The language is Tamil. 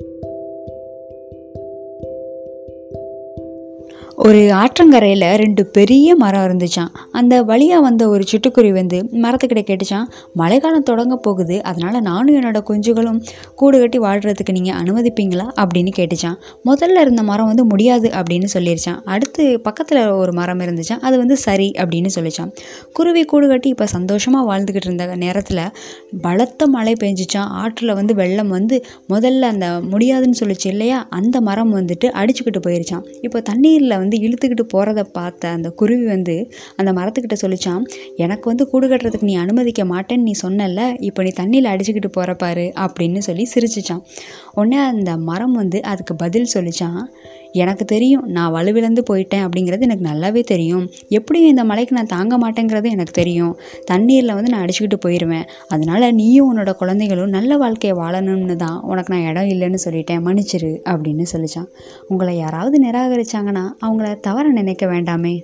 Thank you. ஒரு ஆற்றங்கரையில் ரெண்டு பெரிய மரம் இருந்துச்சான் அந்த வழியாக வந்த ஒரு சிட்டுக்குருவி வந்து மரத்துக்கிட்ட கேட்டுச்சான் மழைக்காலம் தொடங்க போகுது அதனால் நானும் என்னோட குஞ்சுகளும் கூடு கட்டி வாழ்கிறதுக்கு நீங்கள் அனுமதிப்பீங்களா? அப்படின்னு கேட்டுச்சான் முதல்ல இருந்த மரம் வந்து முடியாது அப்படின்னு சொல்லிருச்சான் அடுத்து பக்கத்தில் ஒரு மரம் இருந்துச்சான் அது வந்து சரி அப்படின்னு சொல்லிச்சான் குருவி கூடு கட்டி இப்போ சந்தோஷமாக வாழ்ந்துக்கிட்டு இருந்த நேரத்தில் பலத்த மழை பெஞ்சிச்சான் ஆற்றில் வந்து வெள்ளம் வந்து முதல்ல அந்த முடியாதுன்னு சொல்லிச்சு இல்லையா? அந்த மரம் வந்துட்டு அடிச்சுக்கிட்டு போயிருச்சான் இப்போ தண்ணீரில் வந்து இழுத்துக்கிட்டு போகிறத பார்த்த அந்த குருவி வந்து அந்த மரத்துக்கிட்ட சொல்லிச்சான் எனக்கு வந்து கூடு கட்டுறதுக்கு நீ அனுமதிக்க மாட்டேன்னு நீ சொன்னல இப்போ நீ தண்ணியில் அடிச்சுக்கிட்டு போகிற பாரு அப்படின்னு சொல்லி சிரிச்சிச்சான் உடனே அந்த மரம் வந்து அதுக்கு பதில் சொல்லிச்சான் எனக்கு தெரியும் நான் வலுவிழந்து போயிட்டேன் அப்படிங்கிறது எனக்கு நல்லாவே தெரியும். எப்படியும் இந்த மலைக்கு நான் தாங்க மாட்டேங்கிறது எனக்கு தெரியும். தண்ணீரில் வந்து நான் அடிச்சுக்கிட்டு போயிடுவேன் அதனால் நீயும் உன்னோட குழந்தைகளும் நல்ல வாழ்க்கையை வாழணும்னு தான் உனக்கு நான் இடம் இல்லைன்னு சொல்லிட்டேன். மன்னிச்சிரு அப்படின்னு சொல்லிச்சான். உங்களை யாராவது நிராகரிச்சாங்கன்னா அவங்கள தவற நினைக்க வேண்டாமே.